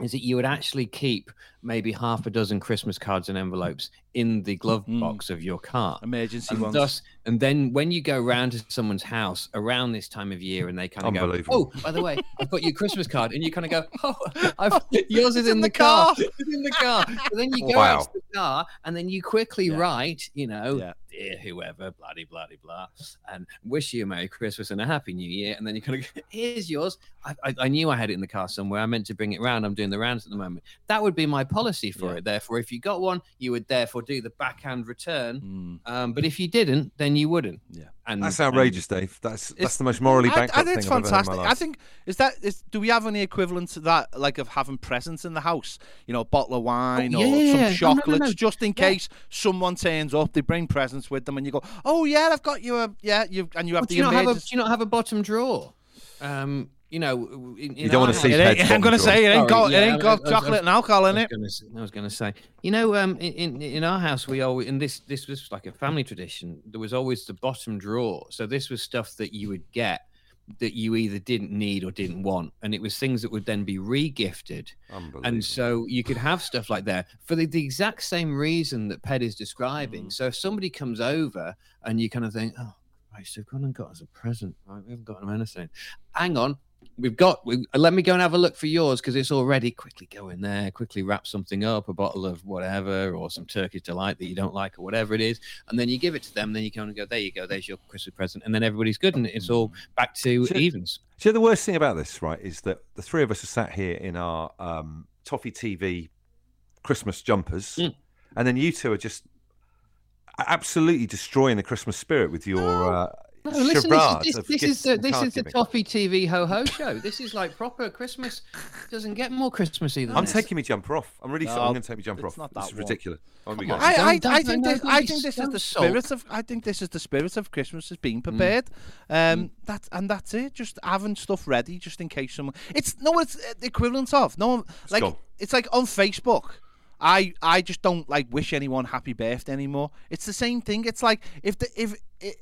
is that you would actually keep maybe half a dozen Christmas cards and envelopes in the glove Mm. box of your car. emergency And ones. thus, and then when you go round to someone's house around this time of year, and they kind of go, "Oh, by the way, I've got your Christmas card," and you kind of go, "Oh, I've, yours is It's in, the, car. car." It's in the car." So then you go Wow. out to the car, and then you quickly Yeah. write, you know, Yeah. dear whoever, bloody, bloody, blah blah, and wish you a Merry Christmas and a Happy New Year, and then you kind of, go, "Here's yours." I, I, I knew I had it in the car somewhere. I meant to bring it round. I'm doing the rounds at the moment. That would be my policy for Yeah. it. Therefore, if you got one, you would therefore do the backhand return. Mm. Um, but if you didn't, then you wouldn't. Yeah. and That's and- outrageous, Dave. That's that's the most morally I, bankrupt I think it's thing I've ever heard in fantastic. my I think is that is do we have any equivalent to that, like of having presents in the house? You know, a bottle of wine Oh, or yeah, yeah, some yeah. No, no, no, chocolates, just in Yeah. case someone turns up. They bring presents with them, and you go, "Oh yeah, I've got you a yeah." You and you have Well, do the you not have a do you not have a bottom drawer? Um, you know, in, in don't wanna see house- It ain't, Ped's I'm gonna say it ain't got yeah, it ain't got I was- chocolate and alcohol in was it. gonna s- I was going to say, you know, um, in, in in our house we always, and this this was like a family tradition. There was always the bottom drawer. So this was stuff that you would get that you either didn't need or didn't want, and it was things that would then be re-gifted. And so you could have stuff like that for the, the exact same reason that Ped is describing. Mm. So if somebody comes over and you kind of think, oh, Christ, they've gone and got us a present. Right, we haven't got them anything. Hang on. We've got, we, let me go and have a look for yours because it's already quickly go in there, quickly wrap something up, a bottle of whatever, or some Turkish delight that you don't like, or whatever it is. And then you give it to them. Then you kind of go, there you go, there's your Christmas present. And then everybody's good and it's all back to evens. So the worst thing about this, right, is that the three of us are sat here in our um, Toffee TV Christmas jumpers, Mm. and then you two are just absolutely destroying the Christmas spirit with your uh, No, listen, charade this, is- this, this is the this is the. Toffee TV ho ho show. This is like proper Christmas. Doesn't get more Christmassy than I'm this. taking my jumper off. I'm really sorry. I'm going to take my jumper it's off. not This is that ridiculous. On we Come on. I, I, I think this, I think this is the spirit of I think this is the spirit of Christmas is being prepared. Um, that and that's it. Just having stuff ready just in case someone. It's no, it's the equivalent of no. one Like gone. it's like on Facebook. I I just don't like wish anyone happy birthday anymore. It's the same thing. It's like if the if. if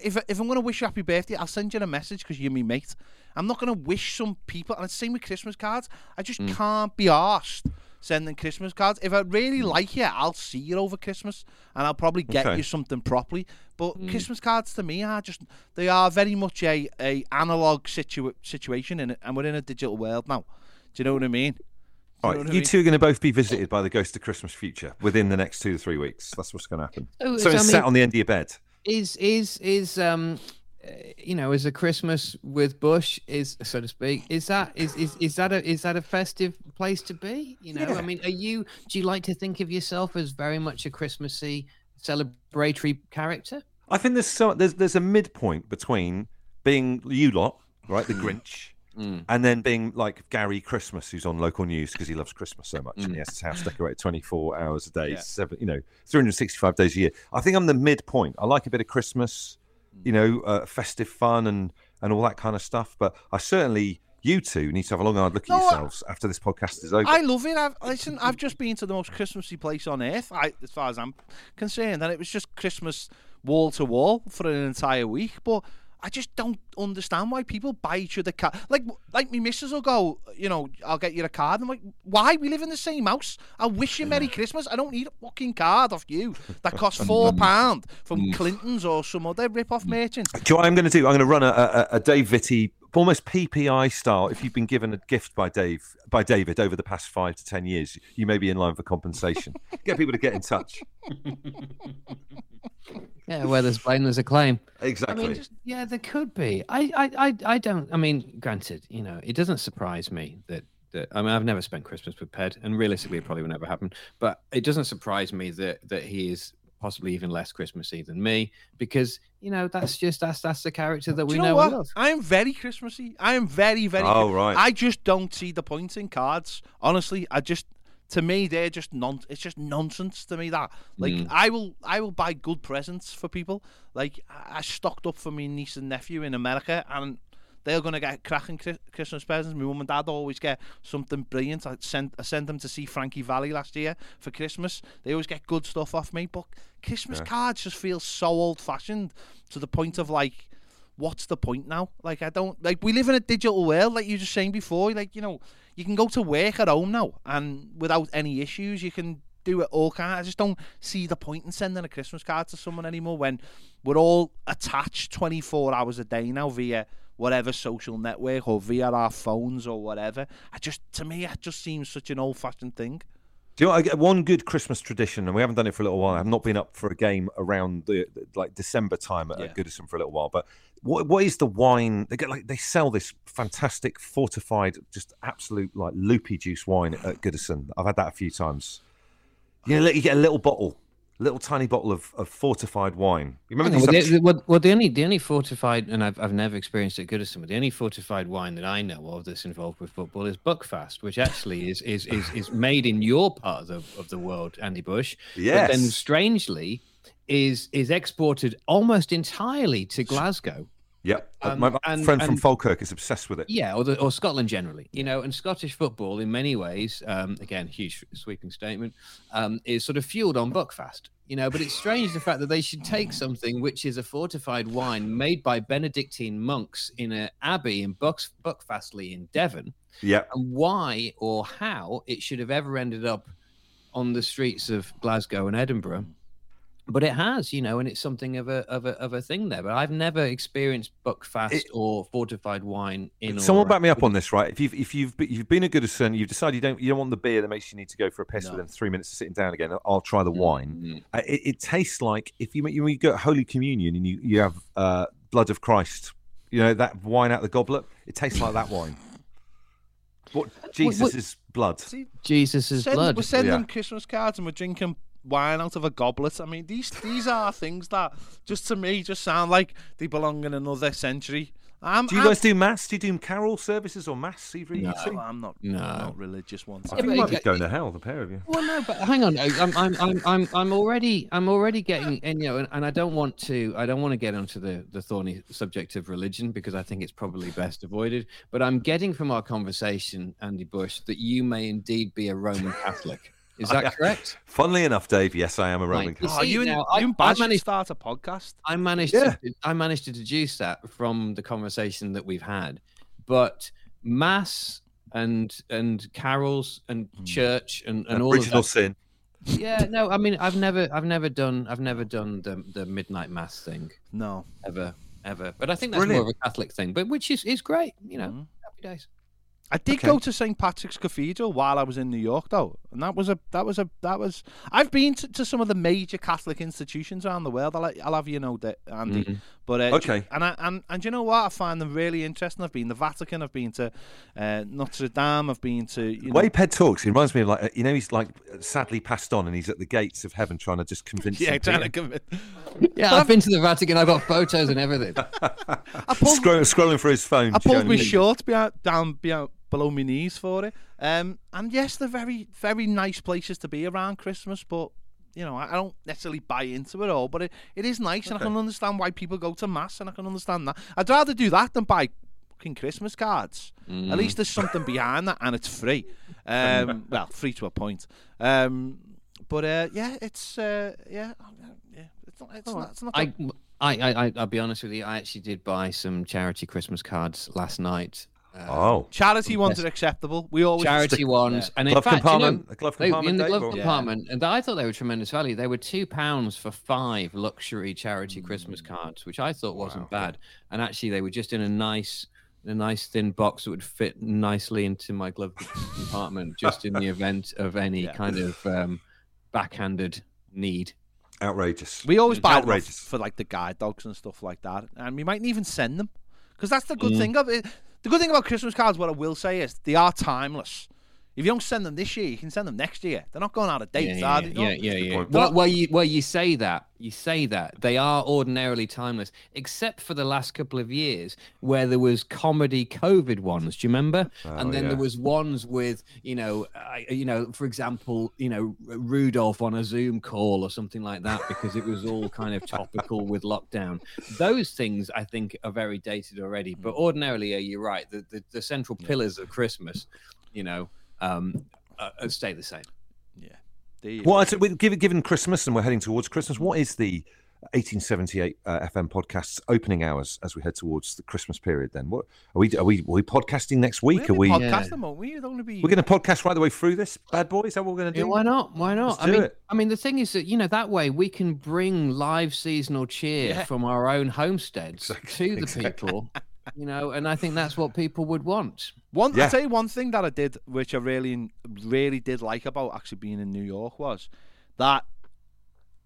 if, if I'm going to wish you happy birthday, I'll send you a message because you're my mate. I'm not going to wish some people, and it's the same with Christmas cards. I just mm. can't be arsed sending Christmas cards. If I really mm. like you, I'll see you over Christmas, and I'll probably get Okay. you something properly. But mm. Christmas cards to me are just they are very much a a analog situa- situation, in it, and we're in a digital world now. Do you know what I mean? Do All you know right, what I you mean? two are going to both be visited by the ghost of Christmas future within the next two to three weeks. That's what's going to happen. Oh, so, So so, it's sat on the end of your bed. Is is is um uh, you know, is a Christmas with Bush is so to speak. Is that is is, is that a is that a festive place to be? You know, Yeah. I mean, are you? Do you like to think of yourself as very much a Christmassy celebratory character? I think there's so there's there's a midpoint between being you lot, right, the Grinch, Mm. and then being like Gary Christmas, who's on local news because he loves Christmas so much, and Mm. he has his house decorated 24 hours a day, Yeah. seven, you know, 365 days a year. I think I'm the midpoint. I like a bit of Christmas, you know, uh, festive fun and and all that kind of stuff. But I certainly, you two need to have a long hard look at No, I- yourselves after this podcast is over. I love it. I've, listen, I've just been to the most Christmassy place on earth, I, as far as I'm concerned, and it was just Christmas wall to wall for an entire week. But I just don't understand why people buy each other card. Like, like me missus will go, you know, I'll get you a card. I'm like, why? We live in the same house. I'll wish you Merry Christmas. I don't need a fucking card off you that costs four pound from mm. Clinton's or some other rip-off mm. merchant. Do you know what I'm going to do? I'm going to run a, a, a Dave Vitty, almost PPI style. If you've been given a gift by Dave, by David over the past five to ten years, you may be in line for compensation. Get people to get in touch. Yeah, where there's blame, there's a claim. Exactly. I mean, just, yeah, there could be. I, I, I, I don't. I mean, granted, you know, it doesn't surprise me that. That, I mean, I've never spent Christmas with Ped, and realistically, it probably will never happen. But it doesn't surprise me that that he is possibly even less Christmassy than me, because you know that's just that's that's the character that we you know, know what? I am very Christmassy. I am very, very. Oh, right. I just don't see the point in cards. Honestly, I just to me they're just non. It's just nonsense to me that like Mm. I will I will buy good presents for people. Like I I stocked up for my niece and nephew in America and. They're gonna get cracking Christmas presents. My mum and dad always get something brilliant. I sent I sent them to see Frankie Valli last year for Christmas. They always get good stuff off me. But Christmas cards just feel so old fashioned to the point of like what's the point now? Like I don't like we live in a digital world, like you were just saying before. Like you know, you can go to work at home now, and without any issues, you can do it all. Kind. I just don't see the point in sending a Christmas card to someone anymore when we're all attached twenty four hours a day now via whatever social network or via our phones or whatever. I just to me, it just seems such an old fashioned thing. Do you know I get one good Christmas tradition, and we haven't done it for a little while. I've not been up for a game around the the- like December time at, Yeah. Goodison for a little while. But what what is the wine? They get like they sell this fantastic fortified, just absolute like loopy juice wine at Goodison. I've had that a few times. You know, you get a little bottle, little tiny bottle of, of fortified wine. You remember well, the, well, well, the only the only fortified, and I've I've never experienced it at Goodison, but the only fortified wine that I know of that's involved with football is Buckfast, which actually is is is, is made in your part of the, of the world, Andy Bush. But then strangely, is is exported almost entirely to Glasgow. Yep. um, my and- friend from and- Falkirk is obsessed with it. Yeah, or, the, or Scotland generally, you know, and Scottish football in many ways, um, again, huge sweeping statement, um, is sort of fueled on Buckfast, you know. But it's strange the fact that they should take something which is a fortified wine made by Benedictine monks in an abbey in Bucks, in Devon, Yeah, and why or how it should have ever ended up on the streets of Glasgow and Edinburgh. But it has, you know, and it's something of a of a of a thing there. But I've never experienced Buckfast It- or fortified wine in. or Someone back me up on this, right? If you've if you've be- you've been a Goodison, you've decided you don't you don't want the beer that makes you need to go for a piss No. within three minutes of sitting down again. I'll try the wine. Mm. Uh, It, it tastes like if you you, you go to Holy Communion and you you have uh, blood of Christ, you know that wine out of the goblet. It tastes like that wine. What Jesus is blood. See, Jesus' send, blood. We're sending Yeah. Christmas cards and we're drinking wine out of a goblet. I mean, these these are things that just to me just sound like they belong in another century. I'm, Do you I'm, guys do mass? Do you do carol services or mass? Either of you No. two? I'm not. No. I'm not religious one. I Yeah, think but you might it- be going to hell, the pair of you. Well, no, but hang on. I- I'm, I'm, I'm, I'm, I'm already, I'm already getting, and you know, and, and I don't want to, I don't want to get onto the the thorny subject of religion because I think it's probably best avoided. But I'm getting from our conversation, Andy Bush, that you may indeed be a Roman Catholic. Is that correct? Funnily enough, Dave, yes, I am a Roman Right. You Catholic. Oh, see, you now, I- you and I Baz should managed- start a podcast. I managed Yeah. to I managed to deduce that from the conversation that we've had. But mass and and carols and church and, and all of Original that. sin. Yeah, no, I mean I've never I've never done I've never done the the midnight mass thing No. ever ever. But I think that's more of a Catholic thing, but which is is great, you know. Mhm. Happy days. I did Okay. go to St Patrick's Cathedral while I was in New York, though, and that was a that was a that was. I've been to, to some of the major Catholic institutions around the world. I'll, I'll have you know that, Andy. Mhm. But uh, Okay. and I, and and you know what? I find them really interesting. I've been the Vatican. I've been to uh, Notre Dame. I've been to you The know, way Ped talks, he reminds me of like uh, you know he's like sadly passed on and he's at the gates of heaven trying to just convince. yeah, trying to convince. Yeah, I've been to the Vatican. I've got photos and everything. I pulled, Scroll, scrolling for his phone. I pulled showing my me- shorts behind, down behind, below my knees for it. Um, and yes, they're very, very nice places to be around Christmas, but you know, I don't necessarily buy into it all. But it, it is nice, and I can understand why people go to mass, and I can understand that. I'd rather do that than buy fucking Christmas cards. Mm. At least there's something behind that, and it's free. Um, well, free to a point. Um, but uh, yeah, it's uh, yeah, yeah, it's not, it's not, it's not. I, I, I- I'll be honest with you. I actually did buy some charity Christmas cards last night. Uh, Oh, Charity ones Yes. are acceptable. We always charity ones, and in glove fact, you know, compartment. glove they, compartment. in the Dave, glove or- Yeah. compartment, and I thought they were tremendous value. They were two pounds for five luxury charity Christmas cards, which I thought wasn't Wow. bad. And actually, they were just in a nice, a nice thin box that would fit nicely into my glove compartment, just in the event of any Yeah. kind of um, backhanded need. Outrageous. We always buy them Outrageous. for like the guide dogs and stuff like that, and we might even send them because that's the good Mm. thing of it. The good thing about Christmas cards, what I will say is they are timeless. If you don't send them this year, you can send them next year. They're not going out of date, yeah, are yeah, they? yeah, No. yeah, yeah. Well, well, you well you say that you say that they are ordinarily timeless, except for the last couple of years where there was comedy COVID ones. Do you remember? and Oh, then yeah. there was ones with you know, I, you know, for example, you know, Rudolph on a Zoom call or something like that because it was all kind of topical with lockdown. Those things I think are very dated already. But Mm. ordinarily, yeah, you're right. The the, the central pillars of Christmas, you know, um, uh, uh, stay the same. Yeah. There you Well, go. I said, with- given, given Christmas and we're heading towards Christmas, what is the 1878 uh, FM podcast's opening hours as we head towards the Christmas period? Then, what are we? Are we? Are we podcasting next week? We'll Are we? be We're podcasting, Yeah. won't we? It'll only be. going to podcast right the way through this bad boy. Is that what we're going to Yeah, do? why not? Why not? Let's I do mean, it. I mean, the thing is that you know that way we can bring live seasonal cheer Yeah. from our own homesteads Exactly, to the exactly. people, you know, and I think that's what people would want. One, Yeah. I'll tell you one thing that I did, which I really, really did like about actually being in New York was that,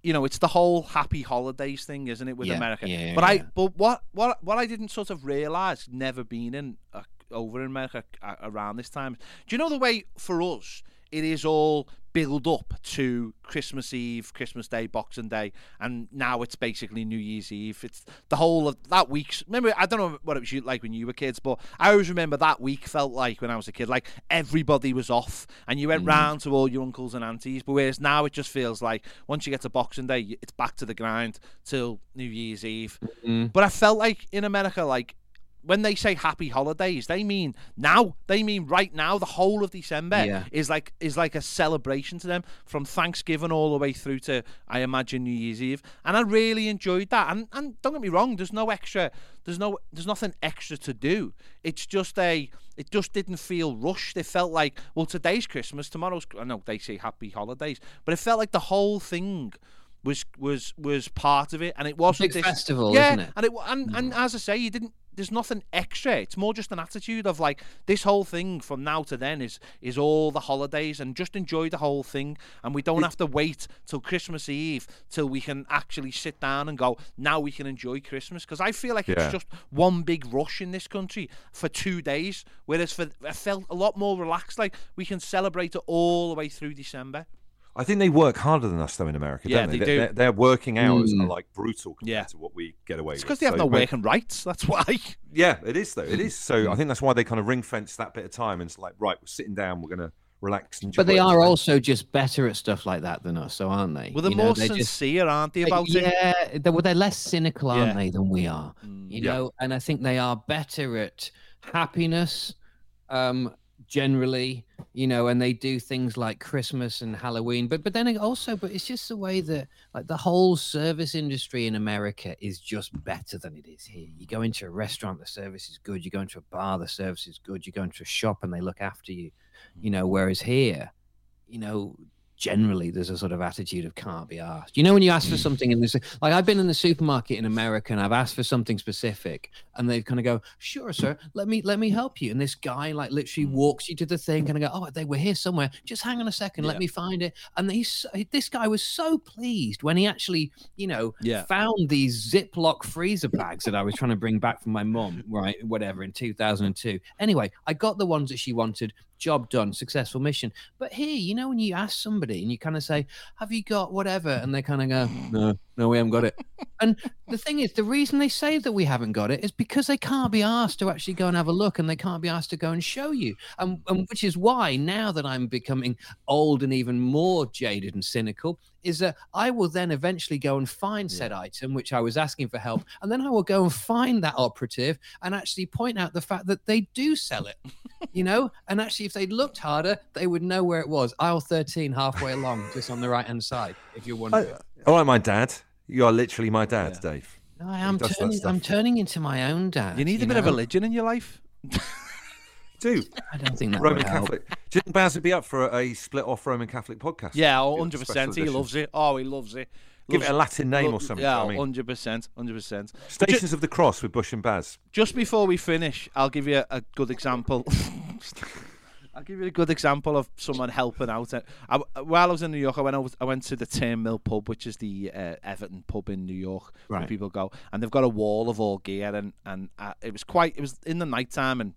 you know, it's the whole happy holidays thing, isn't it, with Yeah, America? yeah, but I, but what, what, what I didn't sort of realize, never been in uh, over in America uh, around this time. Do you know the way for us? It is all build up to Christmas Eve, Christmas Day, Boxing Day, and now it's basically New Year's Eve. It's the whole of that week's. Remember, I don't know what it was like when you were kids, but I always remember that week felt like when I was a kid, like everybody was off, and you went round to all your uncles and aunties. But whereas now it just feels like once you get to Boxing Day, it's back to the grind till New Year's Eve. Mm. But I felt like in America, like when they say happy holidays, they mean now. They mean right now. The whole of December Yeah. is like is like a celebration to them from Thanksgiving all the way through to I imagine New Year's Eve. And I really enjoyed that. And and don't get me wrong, there's no extra there's no there's nothing extra to do. It's just a it just didn't feel rushed. It felt like well today's Christmas, tomorrow's I know they say happy holidays, but it felt like the whole thing was was was part of it and it wasn't Big this festival, yeah, isn't it? and it and, and mm. as I say, you didn't. There's nothing extra. It's more just an attitude of like this whole thing from now to then is is all the holidays and just enjoy the whole thing. And we don't have to wait till Christmas Eve till we can actually sit down and go. Now we can enjoy Christmas because I feel like Yeah. it's just one big rush in this country for two days. Whereas for I felt a lot more relaxed. Like we can celebrate it all the way through December. I think they work harder than us though in America. Yeah, don't they? they Their- do. Their, their working hours are Mm. like brutal compared Yeah. to what we get away It's because they have So no it makes- working rights. That's why. Yeah, it is though. It is. So I think that's why they kind of ring fence that bit of time and it's like, right, we're sitting down, we're gonna relax and But they it. are also just better at stuff like that than us, so aren't they? Well, they're You know, more they're just- sincere, aren't they, about it? yeah, they're, well, they're less cynical, aren't Yeah. they, than we are? Mm. You Yeah. know, and I think they are better at happiness, um, generally. You know, and they do things like Christmas and Halloween, but but then also, but it's just the way that like the whole service industry in America is just better than it is here. You go into a restaurant, the service is good. You go into a bar, the service is good. You go into a shop, and they look after you. You know, whereas here, you know, generally there's a sort of attitude of can't be asked. You know, when you ask for mm. something in this, like I've been in the supermarket in America and I've asked for something specific, and they kind of go, "Sure, sir, let me let me help you." And this guy like literally mm. walks you to the thing, and I go, "Oh, they were here somewhere. Just hang on a second, let me find it." And he's this guy was so pleased when he actually, you know, Yeah. found these Ziploc freezer bags that I was trying to bring back from my mom, right? Whatever in 2002. Anyway, I got the ones that she wanted. Job done, successful mission. But here, you know, when you ask somebody and you kind of say, "Have you got whatever?" and they kind of go, "No, no, we haven't got it." and the thing is, the reason they say that we haven't got it is because they can't be asked to actually go and have a look, and they can't be asked to go and show you. And, and which is why now that I'm becoming old and even more jaded and cynical, is that I will then eventually go and find said item, which I was asking for help, and then I will go and find that operative and actually point out the fact that they do sell it. You know, and actually, if they looked harder, they would know where it was. Aisle 13, halfway along, just on the right hand side, if you're wondering. Oh, All right, my dad. You are literally my dad, Dave. No, I am turning. I'm turning into my own dad. You need a bit of religion in your life. Do I don't think that Roman would help. Catholic. Do you think Baz would be up for a, a split off Roman Catholic podcast? Yeah, 100. percent He loves it. Oh, he loves it. Give it a Latin name lo- or something. Yeah, I mean, 100. percent 100. percent Stations of the Cross with Bush and Baz. Just before we finish, I'll give you a good example. I'll give you a good example of someone helping out. I, while I was in New York, I went over, I went to the Tame Mill pub, which is the uh, Everton pub in New York, where people go, and they've got a wall of all gear, and and uh, it was quite. It was in the night time, and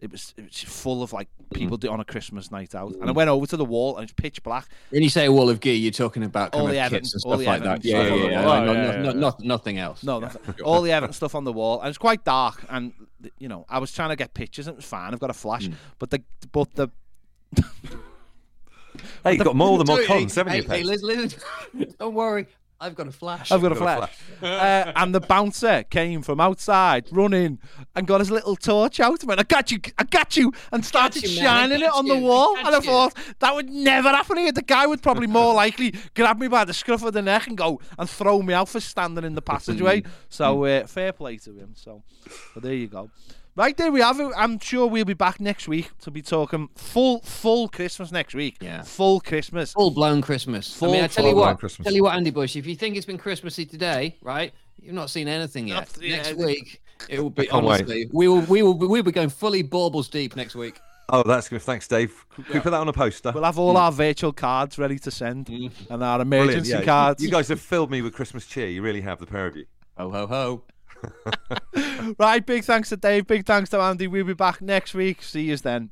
it was it was full of like mm-hmm. people do on a Christmas night out. And I mm. went over to the wall, and it's pitch black. When you say a wall of gear, you're talking about All the kits Everton- and all stuff the like that. Everton Yeah, stuff yeah, yeah. wall. No, Yeah, no, yeah, no, nothing else. No, nothing. all the Everton stuff on the wall, and it's quite dark. And you know, I was trying to get pictures, and it was fine. I've got a flash, mm. but the but the Hey, you've got more than more cons, haven't hey, you, hey, listen, listen. Don't worry. I've got a flash. I've got a Got a flash. uh, and the bouncer came from outside running and got his little torch out and went, I got you, I got you, and started you, shining it on you, the wall. got And I thought, that would never happen here. The guy would probably more likely grab me by the scruff of the neck and go and throw me out for standing in the passageway. so uh, fair play to him. So, so there you go. Right there we have it. I'm sure we'll be back next week to be talking full full Christmas next week. Yeah. Full Christmas. Full blown Christmas. I mean, Full- I tell you full-blown what. Christmas. Tell you what, Andy Bush. If you think it's been Christmassy today, right? You've not seen anything yet. Not- yeah, next it- week, it will be can't wait. honestly. We will. We will. We'll be going fully baubles deep next week. Oh, that's good. Thanks, Dave. Can we put that on a poster? We'll have all mm. our virtual cards ready to send mm. and our emergency yeah. cards. You guys have filled me with Christmas cheer. You really have, the pair of you. Ho ho ho. Right, big thanks to Dave. Big thanks to Andy. We'll be back next week. See you then.